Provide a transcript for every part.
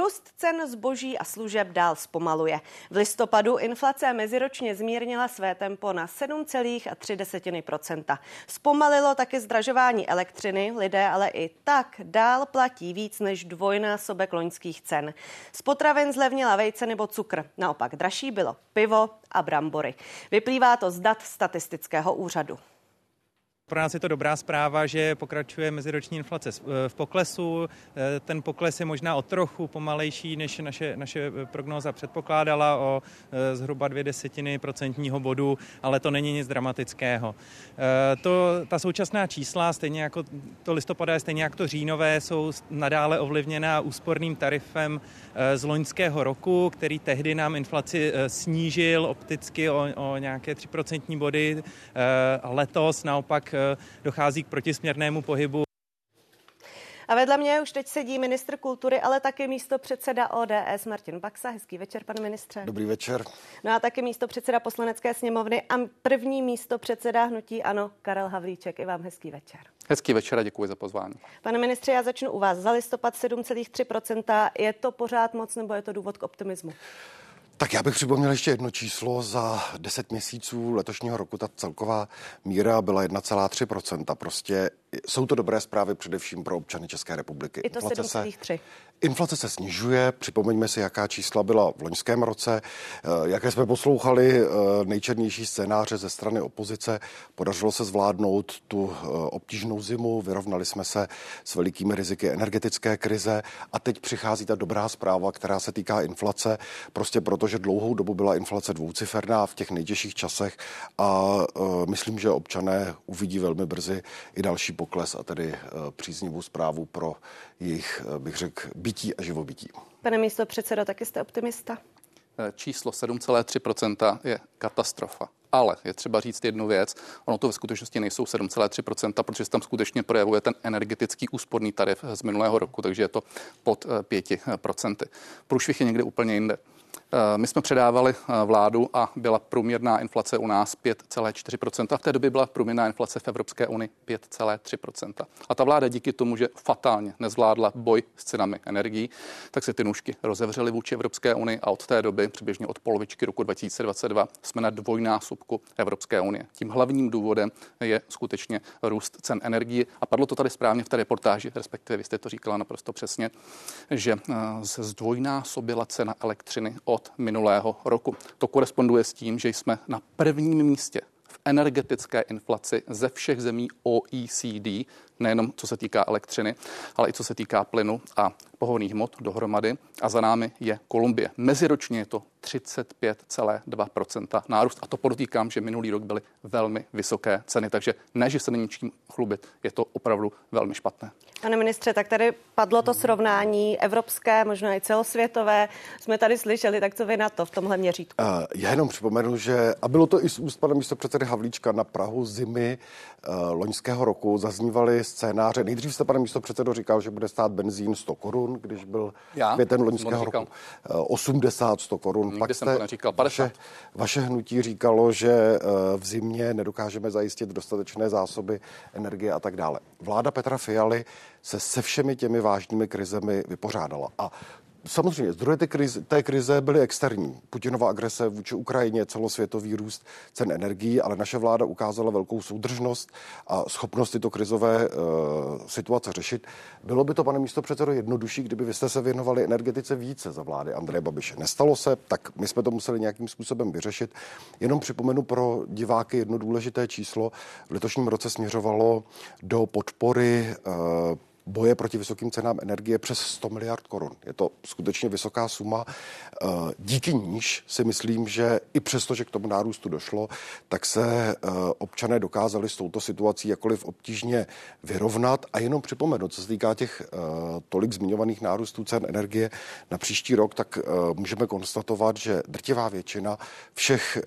Růst cen zboží a služeb dál zpomaluje. V listopadu inflace meziročně zmírnila své tempo na 7,3%. Zpomalilo taky zdražování elektřiny, lidé ale i tak dál platí víc než dvojnásobek loňských cen. Z potravin zlevnila vejce nebo cukr. Naopak dražší bylo pivo a brambory. Vyplývá to z dat statistického úřadu. Pro nás je to dobrá zpráva, že pokračuje meziroční inflace eh, v poklesu. Eh, ten pokles je možná o trochu pomalejší, než naše, naše eh, prognóza předpokládala o zhruba dvě desetiny procentního bodu, ale to není nic dramatického. To, ta současná čísla, stejně jako to listopadové, stejně jako to říjnové, jsou nadále ovlivněna úsporným tarifem z loňského roku, který tehdy nám inflaci snížil opticky o, o nějaké 3% body. Letos naopak dochází k protisměrnému pohybu. A vedle mě už teď sedí ministr kultury, ale také místo předseda ODS Martin Baxa. Hezký večer, pane ministře. Dobrý večer. No a taky místo předseda poslanecké sněmovny a první místo předseda hnutí Ano, Karel Havlíček. I vám hezký večer. Hezký večer a děkuji za pozvání. Pane ministře, já začnu u vás. Za listopad 7,3%. Je to pořád moc nebo je to důvod k optimismu? Tak já bych připomněl ještě jedno číslo. Za 10 měsíců letošního roku ta celková míra byla 1,3%. Prostě jsou to dobré zprávy především pro občany České republiky. Je to 7,3. Inflace se snižuje, připomeňme si, jaká čísla byla v loňském roce, eh, jaké jsme poslouchali eh, nejčernější scénáře ze strany opozice. Podařilo se zvládnout tu eh, obtížnou zimu, vyrovnali jsme se s velikými riziky energetické krize a teď přichází ta dobrá zpráva, která se týká inflace, prostě proto, že dlouhou dobu byla inflace dvouciferná v těch nejtěžších časech a myslím, že občané uvidí velmi brzy i další pokles a tedy příznivou zprávu pro jejich, bych řekl, bytí a živobytí. Pane místo předsedo, taky jste optimista? Eh, číslo 7,3% je katastrofa. Ale je třeba říct jednu věc, ono to ve skutečnosti nejsou 7,3%, protože se tam skutečně projevuje ten energetický úsporný tarif z minulého roku, takže je to pod 5%. Eh, Průšvih je někde úplně jinde. Eh, my jsme předávali eh, vládu a byla průměrná inflace u nás 5,4%. V té době byla průměrná inflace v Evropské unii 5,3%. A ta vláda díky tomu, že fatálně nezvládla boj s cenami energií, tak se ty nůžky rozevřely vůči Evropské unii a od té doby, přibližně od polovičky roku 2022, jsme na dvojnásobku Evropské unie. Tím hlavním důvodem je skutečně růst cen energií. A padlo to tady správně v té reportáži, respektive vy jste to říkala naprosto přesně, že eh, se zdvojnásobila cena elektřiny od minulého roku. To koresponduje s tím, že jsme na prvním místě v energetické inflaci ze všech zemí OECD, nejenom co se týká elektřiny, ale i co se týká plynu a pohonných hmot dohromady. A za námi je Kolumbie. Meziročně je to 35,2% nárůst. A to podotýkám, že minulý rok byly velmi vysoké ceny, takže ne, že se není čím chlubit, je to opravdu velmi špatné. Pane ministře, tak tady padlo to srovnání evropské, možná i celosvětové. Jsme tady slyšeli, tak co vy na to v tomhle měřítku? Uh, já jenom připomenu, že, a bylo to i z úst pana místopředsedy Havlíčka na Prahu zimy uh, loňského roku, zaznívaly scénáře. Nejdřív jste, pane místopředsedo, říkal, že bude stát benzín 100 korun, když byl já? květen loňského roku. Uh, 80, 100 korun. Nikdy Pak jsem jste, to neříkal, 50. Vaše, vaše hnutí říkalo, že uh, v zimě nedokážeme zajistit dostatečné zásoby energie a tak dále. Vláda Petra Fialy se se všemi těmi vážnými krizemi vypořádala. A Samozřejmě, zdroje té krize, té krize byly externí. Putinova agrese vůči Ukrajině, celosvětový růst cen energií, ale naše vláda ukázala velkou soudržnost a schopnost tyto krizové uh, situace řešit. Bylo by to, pane místo předsedo, jednodušší, kdyby vy jste se věnovali energetice více za vlády Andreje Babiše. Nestalo se, tak my jsme to museli nějakým způsobem vyřešit. Jenom připomenu pro diváky jedno důležité číslo. V letošním roce směřovalo do podpory uh, boje proti vysokým cenám energie přes 100 miliard korun. Je to skutečně vysoká suma. Eh, díky níž si myslím, že i přesto, že k tomu nárůstu došlo, tak se eh, občané dokázali s touto situací jakoliv obtížně vyrovnat. A jenom připomenu, co se týká těch eh, tolik zmiňovaných nárůstů cen energie na příští rok, tak můžeme konstatovat, že drtivá většina všech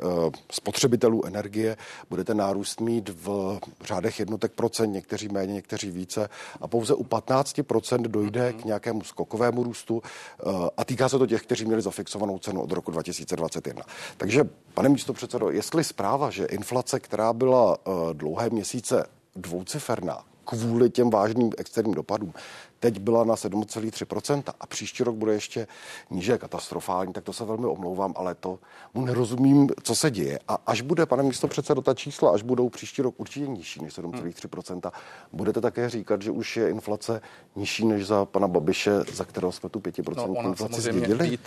spotřebitelů energie bude ten nárůst mít v řádech jednotek procent, někteří méně, někteří více a pouze u 15% dojde mm-hmm. k nějakému skokovému růstu eh, a týká se to těch, kteří měli zafixovanou cenu od roku 2021. Takže, pane místo předsedo, jestli zpráva, že inflace, která byla eh, dlouhé měsíce dvouciferná, kvůli těm vážným externím dopadům, teď byla na 7,3% a příští rok bude ještě níže katastrofální, tak to se velmi omlouvám, ale to mu nerozumím, co se děje. A až bude, pane místo předsedo, ta čísla, až budou příští rok určitě nižší než 7,3%, budete také říkat, že už je inflace nižší než za pana Babiše, za kterého jsme tu 5% no, inflaci zdědili? Být,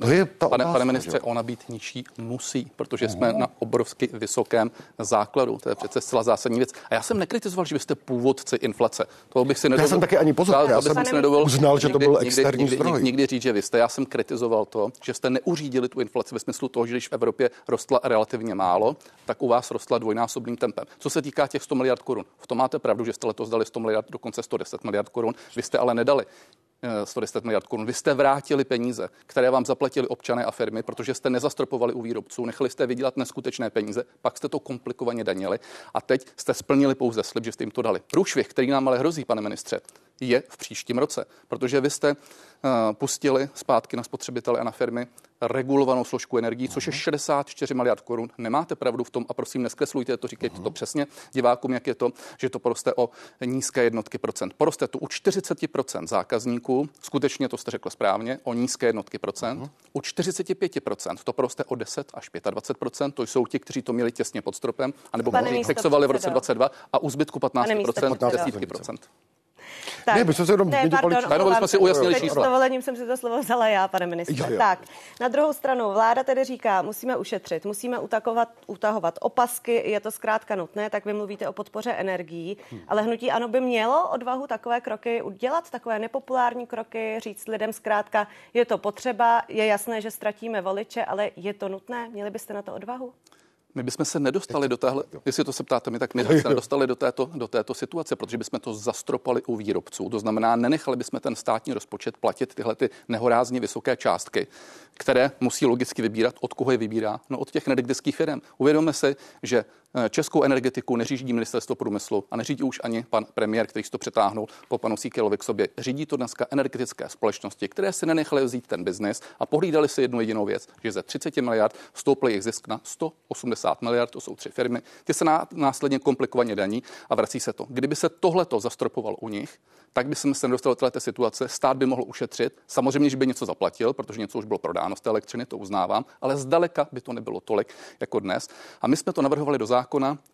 to je ta pane, otázka, pane ministře, že? ona být nižší musí, protože jsme uh-huh. na obrovsky vysokém základu. To je přece zcela zásadní věc. A já jsem nekritizoval, že vy jste původci inflace. To bych si nedovolil. Já jsem taky ani pozor, já jsem si nedovolil, uznal, že to byl externí nikdy, zdroj. Nikdy říct, že vy jste. Já jsem kritizoval to, že jste neuřídili tu inflaci ve smyslu toho, že když v Evropě rostla relativně málo, tak u vás rostla dvojnásobným tempem. Co se týká těch 100 miliard korun, v tom máte pravdu, že jste letos dali 100 miliard, dokonce 110 miliard korun. Vy jste ale nedali 110 eh, miliard korun. Vy jste vrátili peníze, které vám zaplatili občané a firmy, protože jste nezastropovali u výrobců, nechali jste vydělat neskutečné peníze, pak jste to komplikovaně danili a teď jste splnili pouze slib, že jste jim to dali. Průšvih, který nám ale hrozí, pane ministře, je v příštím roce, protože vy jste uh, pustili zpátky na spotřebitele a na firmy regulovanou složku energií, což je 64 miliard korun. Nemáte pravdu v tom a prosím, neskreslujte to, říkejte to přesně divákům, jak je to, že to poroste o nízké jednotky procent. Poroste to u 40% zákazníků, skutečně to jste řekl správně, o nízké jednotky procent. U 45% to poroste o 10 až 25% to jsou ti, kteří to měli těsně pod stropem, anebo fixovali v roce 22 a u zbytku 15 desítky procent. Tak, ne, my jsme se jenom ne, pardon, pardon, jsme si ujasnili čísla. S dovolením jsem si to slovo vzala já, pane ministře. Jo, jo. Tak, na druhou stranu, vláda tedy říká, musíme ušetřit, musíme utakovat, utahovat opasky, je to zkrátka nutné, tak vy mluvíte o podpoře energií, hmm. ale hnutí ano by mělo odvahu takové kroky udělat, takové nepopulární kroky, říct lidem zkrátka, je to potřeba, je jasné, že ztratíme voliče, ale je to nutné, měli byste na to odvahu? My bychom se nedostali do téhle, jestli to se ptáte mi, tak my bychom se nedostali do této, do této situace, protože bychom to zastropali u výrobců. To znamená, nenechali bychom ten státní rozpočet platit tyhle ty nehorázně vysoké částky, které musí logicky vybírat. Od koho je vybírá? No od těch energetických firm. Uvědomme si, že českou energetiku neřídí ministerstvo průmyslu a neřídí už ani pan premiér, který si to přetáhnul po panu Síkelovi k sobě. Řídí to dneska energetické společnosti, které si nenechali vzít ten biznis a pohlídali si jednu jedinou věc, že ze 30 miliard stoupl jejich zisk na 180 miliard, to jsou tři firmy. Ty se následně komplikovaně daní a vrací se to. Kdyby se tohleto zastropovalo u nich, tak by se nedostal do této situace. Stát by mohl ušetřit. Samozřejmě, že by něco zaplatil, protože něco už bylo prodáno z té elektřiny, to uznávám, ale zdaleka by to nebylo tolik jako dnes. A my jsme to navrhovali do zákona.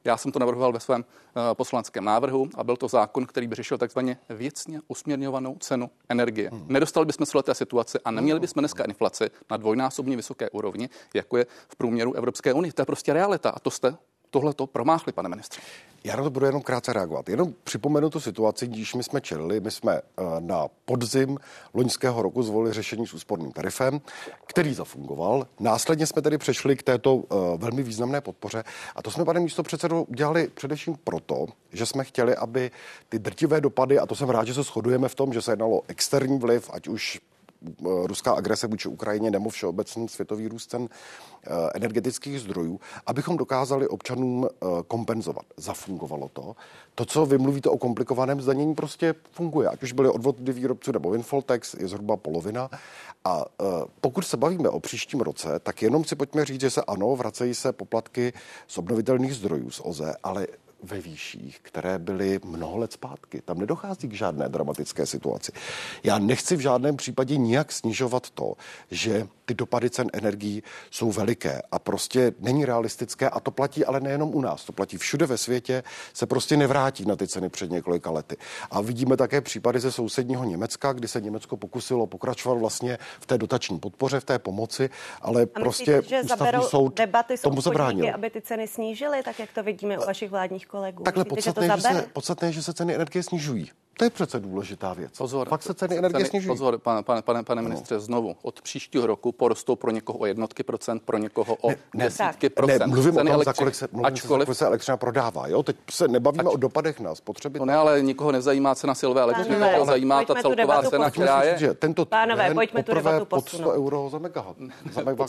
Já jsem to navrhoval ve svém uh, poslanském návrhu a byl to zákon, který by řešil takzvaně věcně usměrňovanou cenu energie. Hmm. Nedostali bychom se do té situace a neměli bychom dneska inflaci na dvojnásobně vysoké úrovni, jako je v průměru Evropské unie. To je prostě realita a to jste tohle to promáchli, pane ministře? Já na to budu jenom krátce reagovat. Jenom připomenu tu situaci, když my jsme čelili, my jsme eh, na podzim loňského roku zvolili řešení s úsporným tarifem, který zafungoval. Následně jsme tedy přešli k této eh, velmi významné podpoře a to jsme, pane místo předsedo, udělali především proto, že jsme chtěli, aby ty drtivé dopady, a to jsem rád, že se shodujeme v tom, že se jednalo externí vliv, ať už ruská agrese vůči Ukrajině nebo všeobecný světový růst cen eh, energetických zdrojů, abychom dokázali občanům eh, kompenzovat. Zafungovalo to. To, co vy mluvíte o komplikovaném zdanění, prostě funguje. Ať už byly odvody výrobců nebo Winfoltex, je zhruba polovina. A pokud se bavíme o příštím roce, tak jenom si pojďme říct, že se ano, vracejí se poplatky z obnovitelných zdrojů z OZE, ale ve výších, které byly mnoho let zpátky. Tam nedochází k žádné dramatické situaci. Já nechci v žádném případě nijak snižovat to, že ty dopady cen energií jsou veliké a prostě není realistické a to platí ale nejenom u nás, to platí všude ve světě, se prostě nevrátí na ty ceny před několika lety. A vidíme také případy ze sousedního Německa, kdy se Německo pokusilo pokračovat vlastně v té dotační podpoře, v té pomoci, ale a prostě myslíte, že ústavní soud debaty tomu zabránil. aby ty ceny snížily, tak jak to vidíme u vašich vládních kolegů. Takhle Myslíte, podstatné, že, to že se, podstatné, že se ceny energie snižují. To je přece důležitá věc. Pozor, Pak se ceny energie ceny, snižují. Pozor, pane, pane, pane, pane ministře, znovu. Od příštího roku porostou pro někoho o jednotky procent, pro někoho o ne, ne, desítky procent. Ne, mluvím ceny o tom, za kolik se, mluvím ačkoliv, za kolik se elektřina prodává. Jo? Teď se nebavíme ač, o dopadech na spotřeby. No ne, ale nikoho nezajímá cena silové elektřiny, nikoho zajímá ta celková cena, která je. Že tento Pánové, pojďme tu debatu pod 100 euro za megawatt.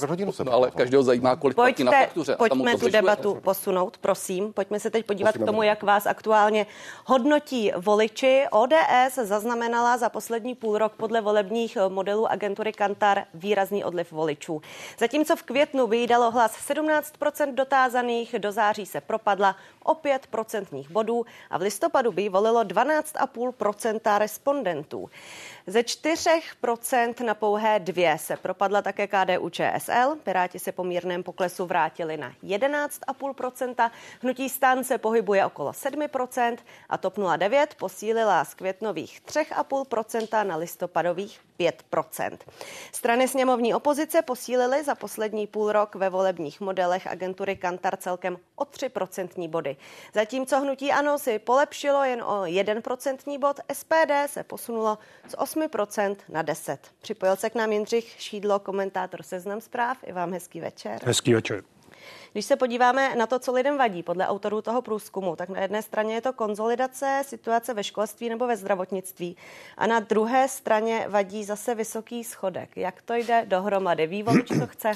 Hodinu se No ale každého zajímá, kolik platí na faktuře. Pojďme tu debatu posunout, prosím. Pojďme se teď podívat k tomu, jak vás aktuálně hodnotí voliči. ODS zaznamenala za poslední půl rok podle volebních modelů agentury Kantar výrazný odliv voličů. Zatímco v květnu vyjídalo hlas 17 dotázaných, do září se propadla o 5 procentních bodů a v listopadu by volilo 12,5% respondentů. Ze 4% na pouhé dvě se propadla také KDU ČSL. Piráti se po mírném poklesu vrátili na 11,5%. Hnutí stan se pohybuje okolo 7% a TOP 09 posílila z květnových 3,5% na listopadových 5%. Strany sněmovní opozice posílily za poslední půl rok ve volebních modelech agentury Kantar celkem o 3% body. Zatímco hnutí ANO si polepšilo jen o 1% bod, SPD se posunulo z 8% na 10. Připojil se k nám Jindřich Šídlo, komentátor Seznam zpráv. I vám hezký večer. Hezký večer. Když se podíváme na to, co lidem vadí podle autorů toho průzkumu, tak na jedné straně je to konzolidace situace ve školství nebo ve zdravotnictví a na druhé straně vadí zase vysoký schodek. Jak to jde dohromady? Volič, co chce?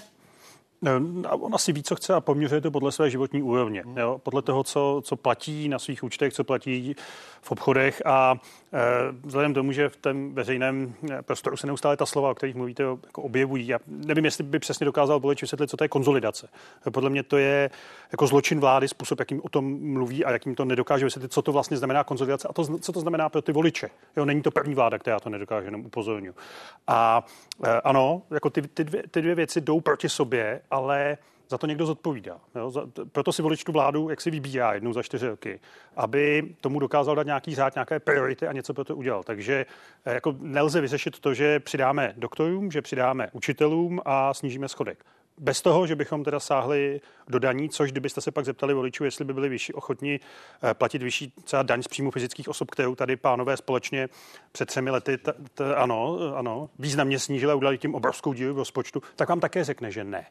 On asi ví, co chce a poměřuje to podle své životní úrovně. Jo? Podle toho, co, co platí na svých účtech, co platí v obchodech a e, vzhledem tomu, že v tom veřejném e, prostoru se neustále ta slova, o kterých mluvíte, jako objevují. Já nevím, jestli by přesně dokázal volič vysvětlit, co to je konzolidace. Podle mě to je jako zločin vlády, způsob, jakým o tom mluví a jakým to nedokáže vysvětlit, co to vlastně znamená konzolidace a to, co to znamená pro ty voliče. Jo, není to první vláda, která to nedokáže, jenom upozorňuji. A e, ano, jako ty, ty, dvě, ty dvě věci jdou proti sobě ale za to někdo zodpovídá. Jo? Za, proto si volič tu vládu jak si vybírá jednou za čtyři roky, aby tomu dokázal dát nějaký řád, nějaké priority a něco pro to udělal. Takže eh, jako nelze vyřešit to, že přidáme doktorům, že přidáme učitelům a snížíme schodek. Bez toho, že bychom teda sáhli do daní, což kdybyste se pak zeptali voličů, jestli by byli vyšší, ochotni eh, platit vyšší třeba daň z příjmu fyzických osob, kterou tady pánové společně před třemi lety, t, t, ano, ano, významně snížili a udělali tím obrovskou díru v rozpočtu, tak vám také řekne, že ne.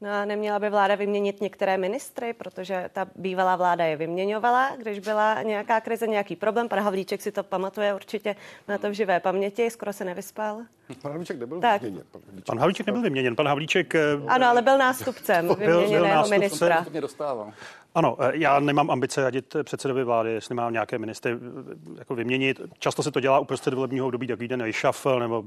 No a neměla by vláda vyměnit některé ministry, protože ta bývalá vláda je vyměňovala, když byla nějaká krize, nějaký problém. Pan Havlíček si to pamatuje určitě na to v živé paměti, skoro se nevyspal. Pan Havlíček nebyl tak. vyměněn. Pan Havlíček, pan Havlíček nebyl vyměněn. Pan Havlíček... Eh, ano, ale byl nástupcem vyměněného byl, byl nástupcem. ministra. Ano, eh, já nemám ambice radit předsedovi vlády, jestli mám nějaké ministry eh, jako vyměnit. Často se to dělá uprostřed volebního období, tak den reshuffle, nebo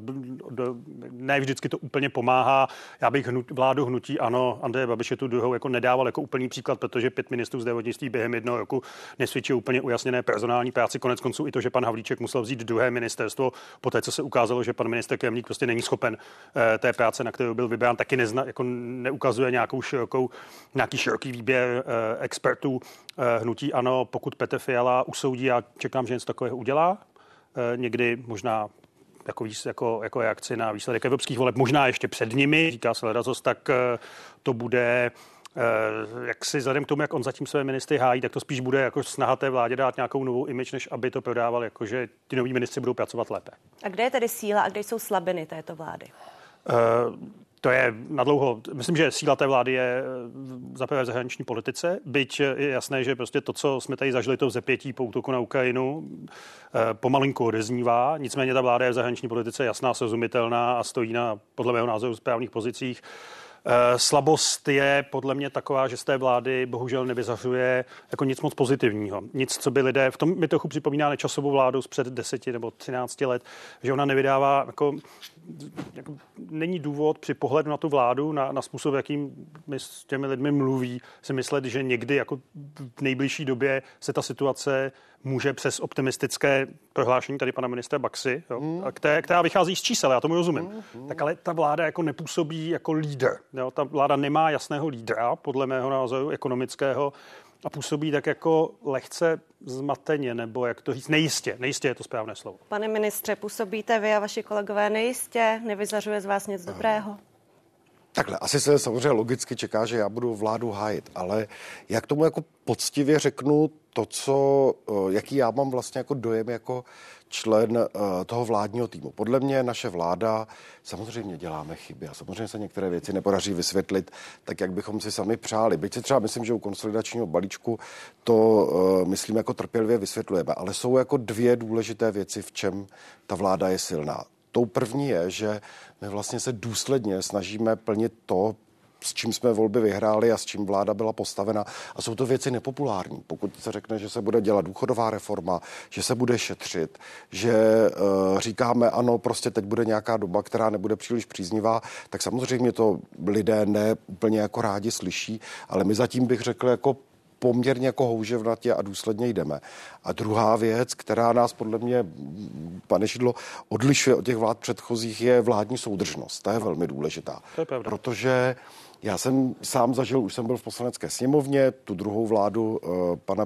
do, ne vždycky to úplně pomáhá. Já bych hnut, vládu hnutí, ano, Andreje Babiše tu druhou jako nedával jako úplný příklad, protože pět ministrů zdravotnictví během jednoho roku nesvědčí úplně ujasněné personální práci. Konec konců i to, že pan Havlíček musel vzít druhé ministerstvo, poté co se ukázalo, že pan minister Kremlík prostě není schopen eh, té práce, na kterou byl vybrán, taky nezna, jako neukazuje nějakou širokou, nějaký široký výběr ex expertů eh, hnutí ano, pokud Petr Fiala usoudí, a čekám, že něco takového udělá, eh, někdy možná jako, jako, jako reakci na výsledek evropských voleb, možná ještě před nimi, říká se Ledazos, tak eh, to bude jak si vzhledem k tomu, jak on zatím své ministry hájí, tak to spíš bude jako snaha té vládě dát nějakou novou image, než aby to prodával, jako že ti noví ministři budou pracovat lépe. A kde je tedy síla a kde jsou slabiny této vlády? To je nadlouho. Myslím, že síla té vlády je eh, za v zahraniční politice, byť je jasné, že prostě to, co jsme tady zažili, to zepětí po útoku na Ukrajinu, eh, pomalinku odeznívá. Nicméně ta vláda je v zahraniční politice jasná, srozumitelná a stojí na, podle mého názoru, správných pozicích. Eh, slabost je podle mě taková, že z té vlády bohužel nevyzařuje jako nic moc pozitivního. Nic, co by lidé, v tom mi trochu připomíná nečasovou vládu z před 10 nebo 13 let, že ona nevydává, jako, jako není důvod při pohledu na tu vládu, na, na způsob, jakým my s těmi lidmi mluví, si myslet, že někdy jako v nejbližší době se ta situace může přes optimistické prohlášení tady pana ministra Baxy, jo, mm. které, která vychází z čísel, já tomu rozumím. Mm. Tak ale ta vláda jako nepůsobí jako lídr. Jo, ta vláda nemá jasného lídra, podle mého názoru, ekonomického a působí tak jako lehce zmateně, nebo jak to říct, nejistě. Nejistě je to správné slovo. Pane ministře, působíte vy a vaši kolegové nejistě? Nevyzařuje z vás nic dobrého? Takhle, asi se samozřejmě logicky čeká, že já budu vládu hájit, ale jak tomu jako poctivě řeknu to, co, eh, jaký já mám vlastně jako dojem jako člen eh, toho vládního týmu. Podle mě naše vláda, samozřejmě děláme chyby a samozřejmě se některé věci nepodaří vysvětlit tak, jak bychom si sami přáli. Byť si třeba myslím, že u konsolidačního balíčku to, uh, myslím, jako trpělivě vysvětlujeme, ale jsou jako dvě důležité věci, v čem ta vláda je silná. Tou první je, že my vlastně se důsledně snažíme plnit to, s čím jsme volby vyhráli a s čím vláda byla postavena. A jsou to věci nepopulární. Pokud se řekne, že se bude dělat důchodová reforma, že se bude šetřit, že uh, říkáme, ano, prostě teď bude nějaká doba, která nebude příliš příznivá, tak samozřejmě to lidé ne úplně jako rádi slyší, ale my zatím bych řekl jako poměrně jako houževnatě a důsledně jdeme. A druhá věc, která nás podle mě, pane Šidlo, odlišuje od těch vlád předchozích, je vládní soudržnost. Ta je velmi důležitá. To je pravda. Protože já jsem sám zažil, už jsem byl v poslanecké sněmovně, tu druhou vládu uh, pana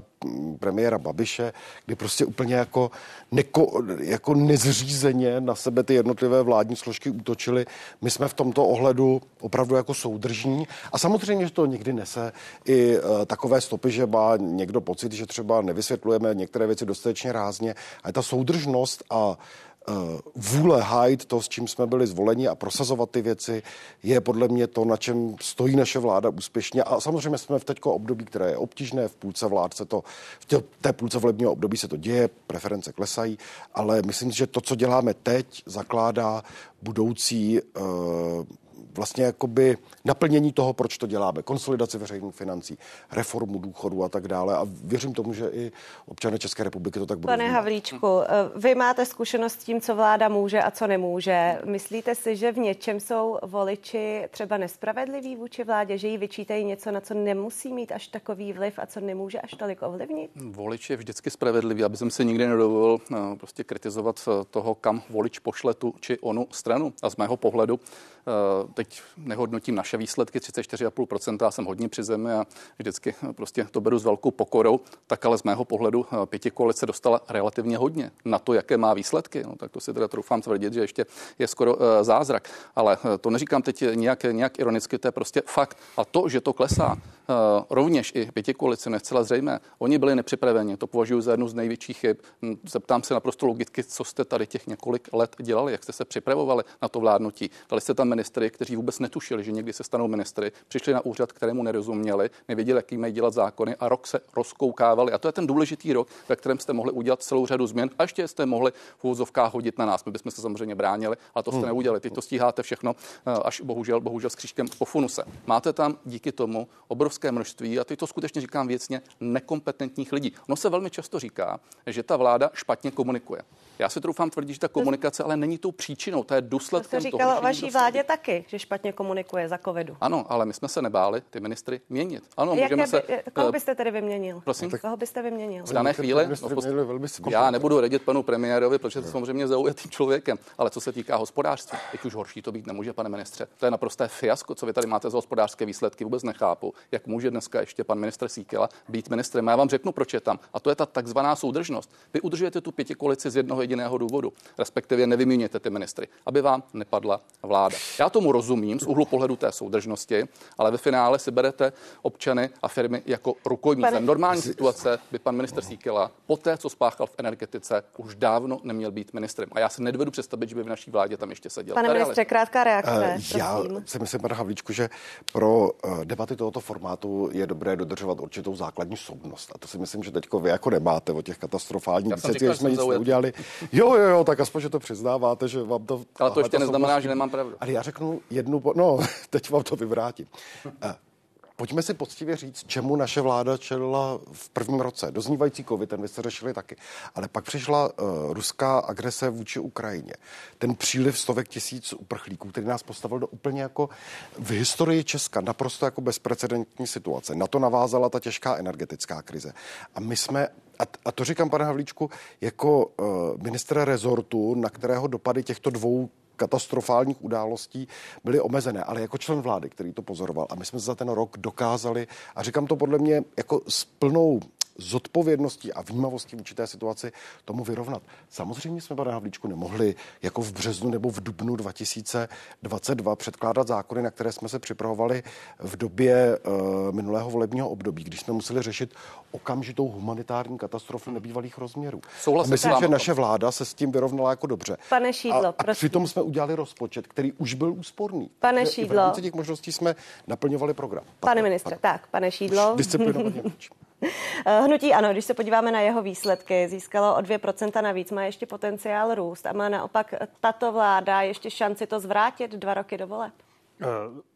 premiéra Babiše, kdy prostě úplně jako, neko, jako nezřízeně na sebe ty jednotlivé vládní složky útočily. My jsme v tomto ohledu opravdu jako soudržní a samozřejmě, že to někdy nese i uh, takové stopy, že má někdo pocit, že třeba nevysvětlujeme některé věci dostatečně rázně, ale ta soudržnost a Eh, vůle hájit to, s čím jsme byli zvoleni a prosazovat ty věci, je podle mě to, na čem stojí naše vláda úspěšně. A samozřejmě jsme v teďko období, které je obtížné, v půlce vlád se to, v té půlce volebního období se to děje, preference klesají, ale myslím, že to, co děláme teď, zakládá budoucí uh, vlastně jakoby naplnění toho, proč to děláme, konsolidaci veřejných financí, reformu důchodu a tak dále. A věřím tomu, že i občané České republiky to tak budou. Pane Havlíčku, eh, vy máte zkušenost s tím, co vláda může a co nemůže. Myslíte si, že v něčem jsou voliči třeba nespravedliví vůči vládě, že jí vyčítají něco, na co nemusí mít až takový vliv a co nemůže až tolik ovlivnit? Volič je vždycky spravedlivý, aby jsem si nikdy nedovolil eh, prostě kritizovat eh, toho, kam volič pošle tu či onu stranu. A z mého pohledu teď nehodnotím naše výsledky 34,5%, já jsem hodně při zemi a vždycky prostě to beru s velkou pokorou, tak ale z mého pohledu eh, pěti koalice dostala relativně hodně na to, jaké má výsledky. No, tak to si teda troufám tvrdit, že ještě je skoro uh, zázrak. Ale to neříkám teď nějak, nějak ironicky, to je prostě fakt. A to, že to klesá, rovněž i pěti koalice, necela zřejmé. Oni byli nepřipraveni, to považuji za jednu z největších chyb. Hm, zeptám se naprosto logicky, co jste tady těch několik let dělali, jak jste se připravovali na to vládnutí. Dali jste tam ministry, kteří vůbec netušili, že někdy se stanou ministry, přišli na úřad, kterému nerozuměli, nevěděli, jaký mají dělat zákony a rok se rozkoukávali. A to je ten důležitý rok, ve kterém jste mohli udělat celou řadu změn a ještě jste mohli v úvozovkách hodit na nás. My bychom se samozřejmě bránili, ale to jste hmm. neudělali. Teď to stíháte všechno eh, až bohužel, bohužel s křížkem po funuse. Máte tam díky tomu obrovské množství, a teď to skutečně říkám věcně, nekompetentních lidí. No se velmi často říká, že ta vláda špatně komunikuje. Já si troufám tvrdit, že ta komunikace ale není tou příčinou, to je důsledkem to se říkalo toho, o vaší vládě taky, že špatně komunikuje za covidu. Ano, ale my jsme se nebáli ty ministry měnit. Ano, Jaké můžeme by, se... Koho byste tedy vyměnil? Prosím? Tak koho byste vyměnil? V dané chvíli? No, já nebudu radit panu premiérovi, protože to samozřejmě zaujatým člověkem, ale co se týká hospodářství, teď už horší to být nemůže, pane ministře. To je naprosté fiasko, co vy tady máte za hospodářské výsledky, vůbec nechápu, jak může dneska ještě pan ministr Síkela být ministrem. Já vám řeknu, proč je tam. A to je ta takzvaná soudržnost. Vy udržujete tu pěti koalici z jednoho jediného důvodu, respektive nevyměňujete ty ministry, aby vám nepadla vláda. Já tomu rozumím z úhlu pohledu té soudržnosti, ale ve finále si berete občany a firmy jako rukojmí. Pane... normální situace by pan minister Síkela po té, co spáchal v energetice, už dávno neměl být ministrem. A já si nedovedu představit, že by v naší vládě tam ještě seděl. Pane ministře, krátká reakce. Uh, já si myslím, pane Havlíčku, že pro uh, debaty tohoto formátu je dobré dodržovat určitou základní soudnost. A to si myslím, že teď vy jako nemáte o těch katastrofálních věcech, že jsme nic neudělali. Jo, jo, jo, tak aspoň, že to přiznáváte, že vám to... Ale to ještě neznamená, že nemám pravdu. Ale já řeknu jednu, no, teď vám to vyvrátím. Eh, pojďme si poctivě říct, čemu naše vláda čelila v prvním roce. Doznívající covid, ten vy jste řešili taky. Ale pak přišla uh, ruská agrese vůči Ukrajině. Ten příliv stovek tisíc uprchlíků, který nás postavil do úplně jako v historii Česka naprosto jako bezprecedentní situace. Na to navázala ta těžká energetická krize. A my jsme a, to říkám, pane Havlíčku, jako uh, ministra rezortu, na kterého dopady těchto dvou katastrofálních událostí byly omezené, ale jako člen vlády, který to pozoroval. A my jsme za ten rok dokázali, a říkám to podle mě jako s plnou zodpovědností a vnímavostí vůči té situaci tomu vyrovnat. Samozřejmě jsme, pane Havlíčku, nemohli jako v březnu nebo v dubnu 2022 předkládat zákony, na které jsme se připravovali v době uh, minulého volebního období, když jsme museli řešit okamžitou humanitární katastrofu nebývalých rozměrů. Souhlasím myslím, že naše vláda se s tím vyrovnala jako dobře. Pane Šídlo, a, a přitom jsme udělali rozpočet, který už byl úsporný. Pane Šídlo. V těch možností jsme naplňovali program. Pane ministře, tak, pane Šídlo. Disciplinovaně. Eh, hnutí ano, když se podíváme na jeho výsledky, získalo o 2% navíc, má ještě potenciál růst a má naopak tato vláda ještě šanci to zvrátit dva roky do voleb.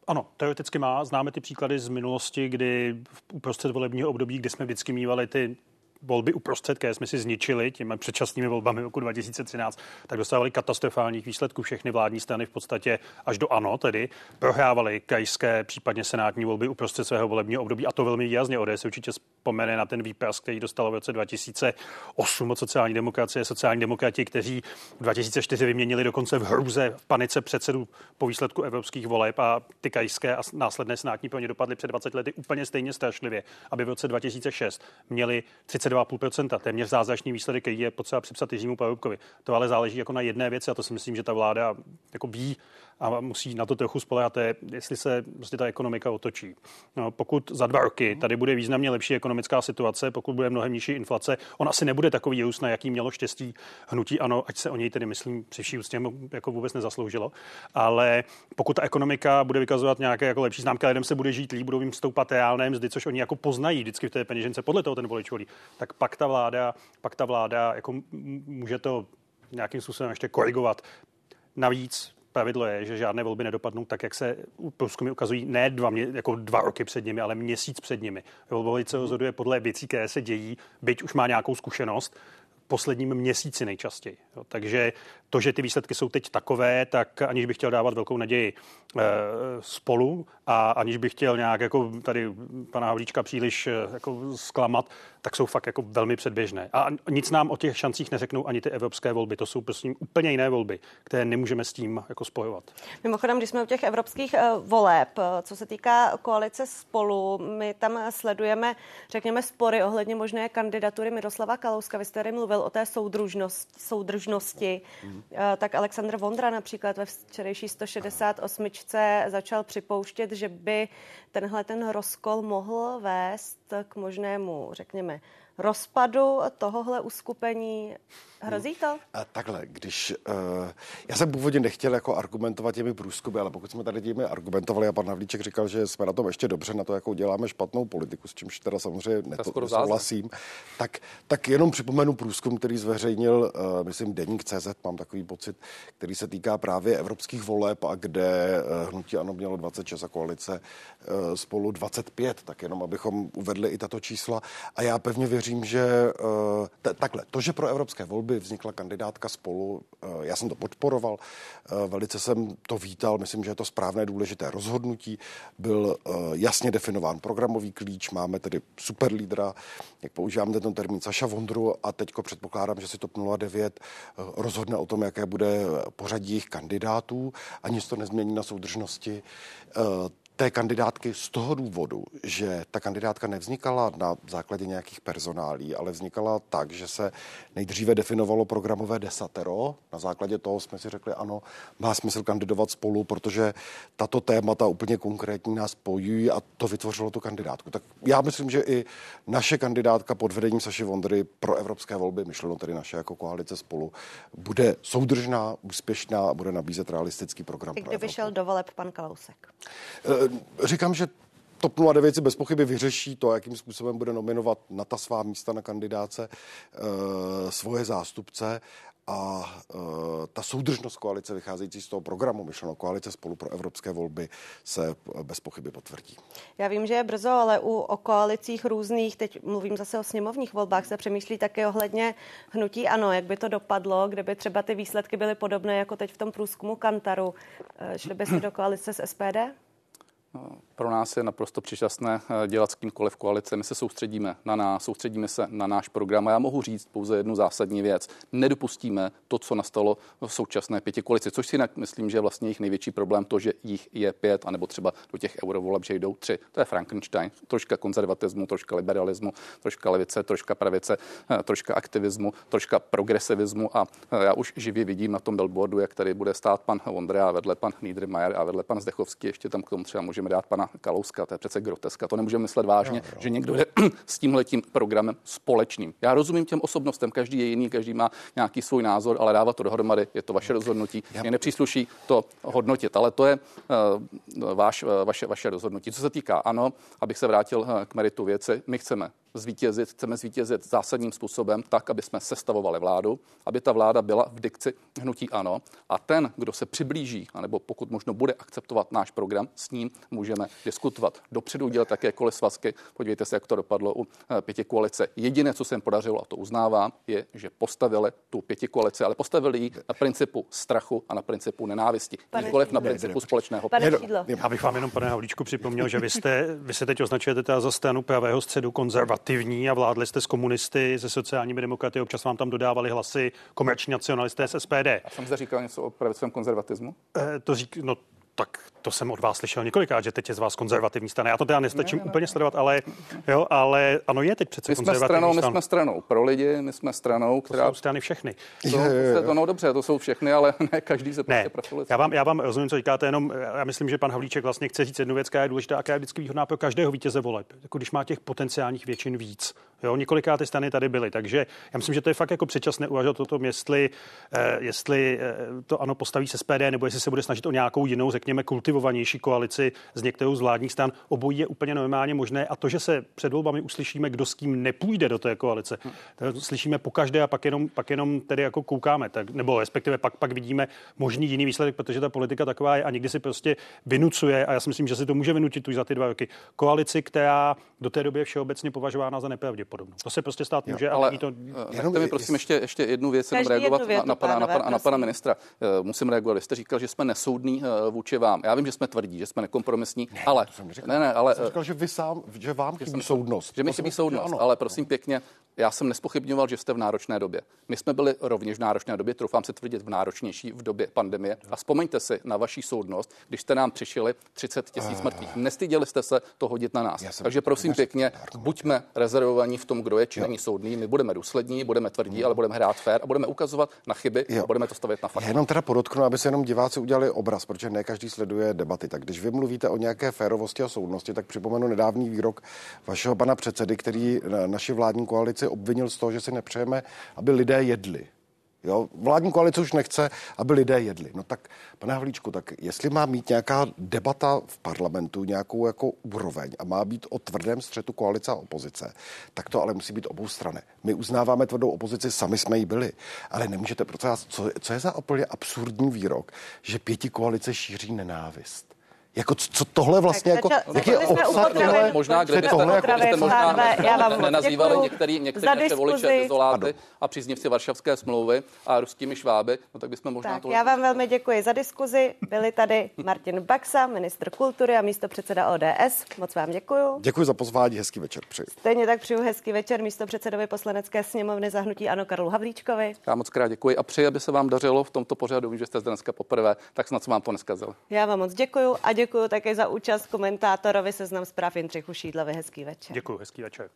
ano, teoreticky má. Známe ty příklady z minulosti, kdy v uprostřed volebního období, kdy jsme vždycky mývali ty volby uprostřed, které jsme si zničili těmi předčasnými volbami roku 2013, tak dostávali katastrofálních výsledků všechny vládní strany v podstatě až do ano, tedy prohrávali krajské, případně senátní volby uprostřed svého volebního období a to velmi výrazně. ODS určitě vzpomene na ten výpras, který dostal v roce 2008 od sociální demokracie, sociální demokrati, kteří v 2004 vyměnili dokonce v hruze, v panice předsedu po výsledku evropských voleb a ty krajské a následné senátní pro ně dopadly před 20 lety úplně stejně strašlivě, aby v roce 2006 měli 30 32,5%, téměř zázračný výsledek, který je potřeba připsat Jiřímu Paroubkovi. To ale záleží jako na jedné věci a to si myslím, že ta vláda jako ví a musí na to trochu spolehat, je, jestli se prostě ta ekonomika otočí. No, pokud za dva roky tady bude významně lepší ekonomická situace, pokud bude mnohem nižší inflace, on asi nebude takový růst, na jaký mělo štěstí hnutí, ano, ať se o něj tedy myslím při vší úctě jako vůbec nezasloužilo, ale pokud ta ekonomika bude vykazovat nějaké jako lepší známky, lidem se bude žít líp, budou jim stoupat reálné mzdy, což oni jako poznají vždycky v té peněžence, podle toho ten volič volí, tak pak ta vláda, pak ta vláda jako může to nějakým způsobem ještě korigovat. Navíc pravidlo je, že žádné volby nedopadnou tak, jak se průzkumy ukazují ne dva, mě, jako dva roky před nimi, ale měsíc před nimi. Se rozhoduje podle věcí, které se dějí, byť už má nějakou zkušenost, posledním měsíci nejčastěji. Jo. Takže to, že ty výsledky jsou teď takové, tak aniž bych chtěl dávat velkou naději e, spolu a aniž bych chtěl nějak jako tady pana Havlíčka příliš e, jako zklamat, tak jsou fakt jako velmi předběžné. A nic nám o těch šancích neřeknou ani ty evropské volby. To jsou prostě úplně jiné volby, které nemůžeme s tím jako spojovat. Mimochodem, když jsme u těch evropských uh, voleb, co se týká koalice spolu, my tam sledujeme, řekněme, spory ohledně možné kandidatury Miroslava Kalouska. Vy jste tady mluvil o té soudružnosti, soudržnosti. Mm. Tak Aleksandr Vondra například ve včerejší 168. začal připouštět, že by tenhle ten rozkol mohl vést k možnému, řekněme, rozpadu tohohle uskupení. Hrozí to? A takhle, když... Uh, já jsem původně nechtěl jako argumentovat těmi průzkumy, ale pokud jsme tady těmi argumentovali a pan Havlíček říkal, že jsme na tom ještě dobře, na to, jakou děláme špatnou politiku, s čímž teda samozřejmě nesouhlasím, tak, tak jenom připomenu průzkum, který zveřejnil, uh, myslím, Deník CZ, mám takový pocit, který se týká právě evropských voleb a kde uh, hnutí ano mělo 26 a koalice uh, spolu 25, tak jenom abychom uvedli i tato čísla. A já pevně věřím, že uh, t- takhle, to, že pro evropské volby vznikla kandidátka spolu, uh, já jsem to podporoval, uh, velice jsem to vítal, myslím, že je to správné důležité rozhodnutí, byl jasně definován programový klíč, máme tedy super lídra, jak používám ten termín Saša Vondru a teďko předpokládám, že si TOP 09 uh, rozhodne o tom, jaké bude pořadí jejich kandidátů a nic to nezmění na soudržnosti. Té kandidátky z toho důvodu, že ta kandidátka nevznikala na základě nějakých personálí, ale vznikala tak, že se nejdříve definovalo programové desatero. Na základě toho jsme si řekli, ano, má smysl kandidovat spolu, protože tato témata úplně konkrétní nás spojují a to vytvořilo tu kandidátku. Tak já myslím, že i naše kandidátka pod vedením Saši Vondry pro evropské volby, myšleno tedy naše jako koalice spolu, bude soudržná, úspěšná a bude nabízet realistický program. I kdyby šel do voleb pan Kalousek. E, říkám, že TOP 09 si bez pochyby vyřeší to, jakým způsobem bude nominovat na ta svá místa na kandidáce e, svoje zástupce a e, ta soudržnost koalice vycházející z toho programu myšleno koalice spolu pro evropské volby se bez pochyby potvrdí. Já vím, že je brzo, ale u o koalicích různých, teď mluvím zase o sněmovních volbách, se přemýšlí také ohledně hnutí ano, jak by to dopadlo, kdyby třeba ty výsledky byly podobné jako teď v tom průzkumu Kantaru. Šli by si do koalice s SPD? 어, Pro nás je naprosto přičasné eh, dělat s kýmkoliv koalice. My se soustředíme na nás, soustředíme se na náš program. A já mohu říct pouze jednu zásadní věc. Nedopustíme to, co nastalo v současné pěti koalici, což si jinak myslím, že je vlastně jejich největší problém to, že jich je pět, anebo třeba do těch eurovoleb, že jdou tři. To je Frankenstein. Troška konzervatismu, troška liberalismu, troška levice, troška pravice, eh, troška aktivismu, troška progresivismu. A eh, já už živě vidím na tom billboardu, jak tady bude stát pan Vondra a vedle pan Niedermayer a vedle pan Zdechovský. Ještě tam k tomu třeba můžeme dát pana Kalouska, to je přece groteska. To nemůžeme myslet vážně, jo, jo. že někdo je s tímhletím programem společným. Já rozumím těm osobnostem, každý je jiný, každý má nějaký svůj názor, ale dávat to dohromady, je to vaše rozhodnutí. Mě nepřísluší to hodnotit, ale to je uh, váš, uh, vaše, vaše rozhodnutí. Co se týká, ano, abych se vrátil uh, k meritu věci, my chceme zvítězit, chceme zvítězit zásadním způsobem tak, aby jsme sestavovali vládu, aby ta vláda byla v dikci hnutí ano a ten, kdo se přiblíží, anebo pokud možno bude akceptovat náš program, s ním můžeme diskutovat. Dopředu udělat jakékoliv svazky. Podívejte se, jak to dopadlo u eh, pěti koalice. Jediné, co se jim podařilo, a to uznávám, je, že postavili tu pěti koalici, ale postavili ji na principu strachu a na principu nenávisti. Nikoliv na principu společného. Pane Já bych vám jenom, pane Havlíčku, připomněl, že vy, jste, vy se teď označujete teda za stranu pravého středu konzervativní a vládli jste s komunisty, se sociálními demokraty, občas vám tam dodávali hlasy komerční nacionalisté z SPD. Já jsem zde říkal něco o pravicovém konzervatismu? Eh, to řík, no tak to jsem od vás slyšel několikrát, že teď je z vás konzervativní strana. Já to teda nestačím ne, ne, úplně sledovat, ale, jo, ale ano, je teď přece my jsme stranou, my jsme stranou pro lidi, my jsme stranou, která... To jsou strany všechny. To, je, je, je. to, no dobře, to jsou všechny, ale ne každý se ne, prostě já vám, já vám rozumím, co říkáte, jenom já myslím, že pan Havlíček vlastně chce říct jednu věc, která je důležitá a která je vždycky výhodná pro každého vítěze voleb. Jako když má těch potenciálních většin víc. Jo, několikrát ty strany tady byly, takže já myslím, že to je fakt jako předčasné uvažovat o tom, jestli, eh, jestli eh, to ano postaví se SPD, nebo jestli se bude snažit o nějakou jinou, řekněme, kultivovanější koalici z některou z vládních stran. Obojí je úplně normálně možné a to, že se před volbami uslyšíme, kdo s kým nepůjde do té koalice, to slyšíme po každé a pak jenom, pak jenom tedy jako koukáme, tak, nebo respektive pak, pak vidíme možný jiný výsledek, protože ta politika taková je a někdy si prostě vynucuje, a já si myslím, že si to může vynutit už za ty dva roky, koalici, která do té doby je všeobecně považována za nepravděpodobnou. To se prostě stát může, jo, ale, to... Eh, jenom mi prosím ještě, ještě jednu věc, jenom reagovat na, na, pana, na, pana, na pana ministra. Uh, musím reagovat. Vy jste říkal, že jsme nesoudní uh, vůči vám. Já vím, že jsme tvrdí, že jsme nekompromisní, ne, ale... Ne, ne, ale... Jsem říkal, že vy sám, že vám chybí soudnost. Že mi chybí soudnost, ale prosím pěkně, já jsem nespochybňoval, že jste v náročné době. My jsme byli rovněž v náročné době, troufám se tvrdit v náročnější v době pandemie. A vzpomeňte si na vaší soudnost, když jste nám přišli 30 tisíc mrtvých. Nestyděli jste se to hodit na nás. Takže prosím pěkně, buďme rezervovaní v tom, kdo je či není soudný. My budeme důslední, budeme tvrdí, ale budeme hrát fér a budeme ukazovat na chyby jo. a budeme to stavět na faktu. Jenom teda podotknu, aby se jenom diváci udělali obraz, protože ne každý sleduje debaty. Tak když vy mluvíte o nějaké férovosti a soudnosti, tak připomenu nedávný výrok vašeho pana předsedy, který naši vládní koalici obvinil z toho, že si nepřejeme, aby lidé jedli. Jo, vládní koalice už nechce, aby lidé jedli. No tak, pane Havlíčku, tak jestli má mít nějaká debata v parlamentu, nějakou jako úroveň a má být o tvrdém střetu koalice a opozice, tak to ale musí být obou strany. My uznáváme tvrdou opozici, sami jsme jí byli, ale nemůžete, protože co, co je za úplně absurdní výrok, že pěti koalice šíří nenávist. Jako co tohle vlastně jako, jaký je obsah tohle? Možná, kdybyste, tohle jako, kdybyste možná nenazývali některý, některý naše voliče dezoláty a příznivci Varšavské smlouvy a ruskými šváby, no tak bychom možná tak, tohle... Já vám velmi děkuji za diskuzi. Byli tady Martin Baxa, ministr kultury a místo předseda ODS. Moc vám děkuji. Děkuji za pozvání, hezký večer přeji. Stejně tak přeju hezký večer místo předsedovi poslanecké sněmovny zahnutí Ano Karlu Havlíčkovi. Já moc krát děkuji a přeji, aby se vám dařilo v tomto pořadu. Vím, že jste zde dneska poprvé, tak snad se vám to neskazil. Já vám moc děkuji a děkuji také za účast komentátorovi seznam zpráv Jindřichu Šídlovi. Hezký večer. Děkuji, hezký večer.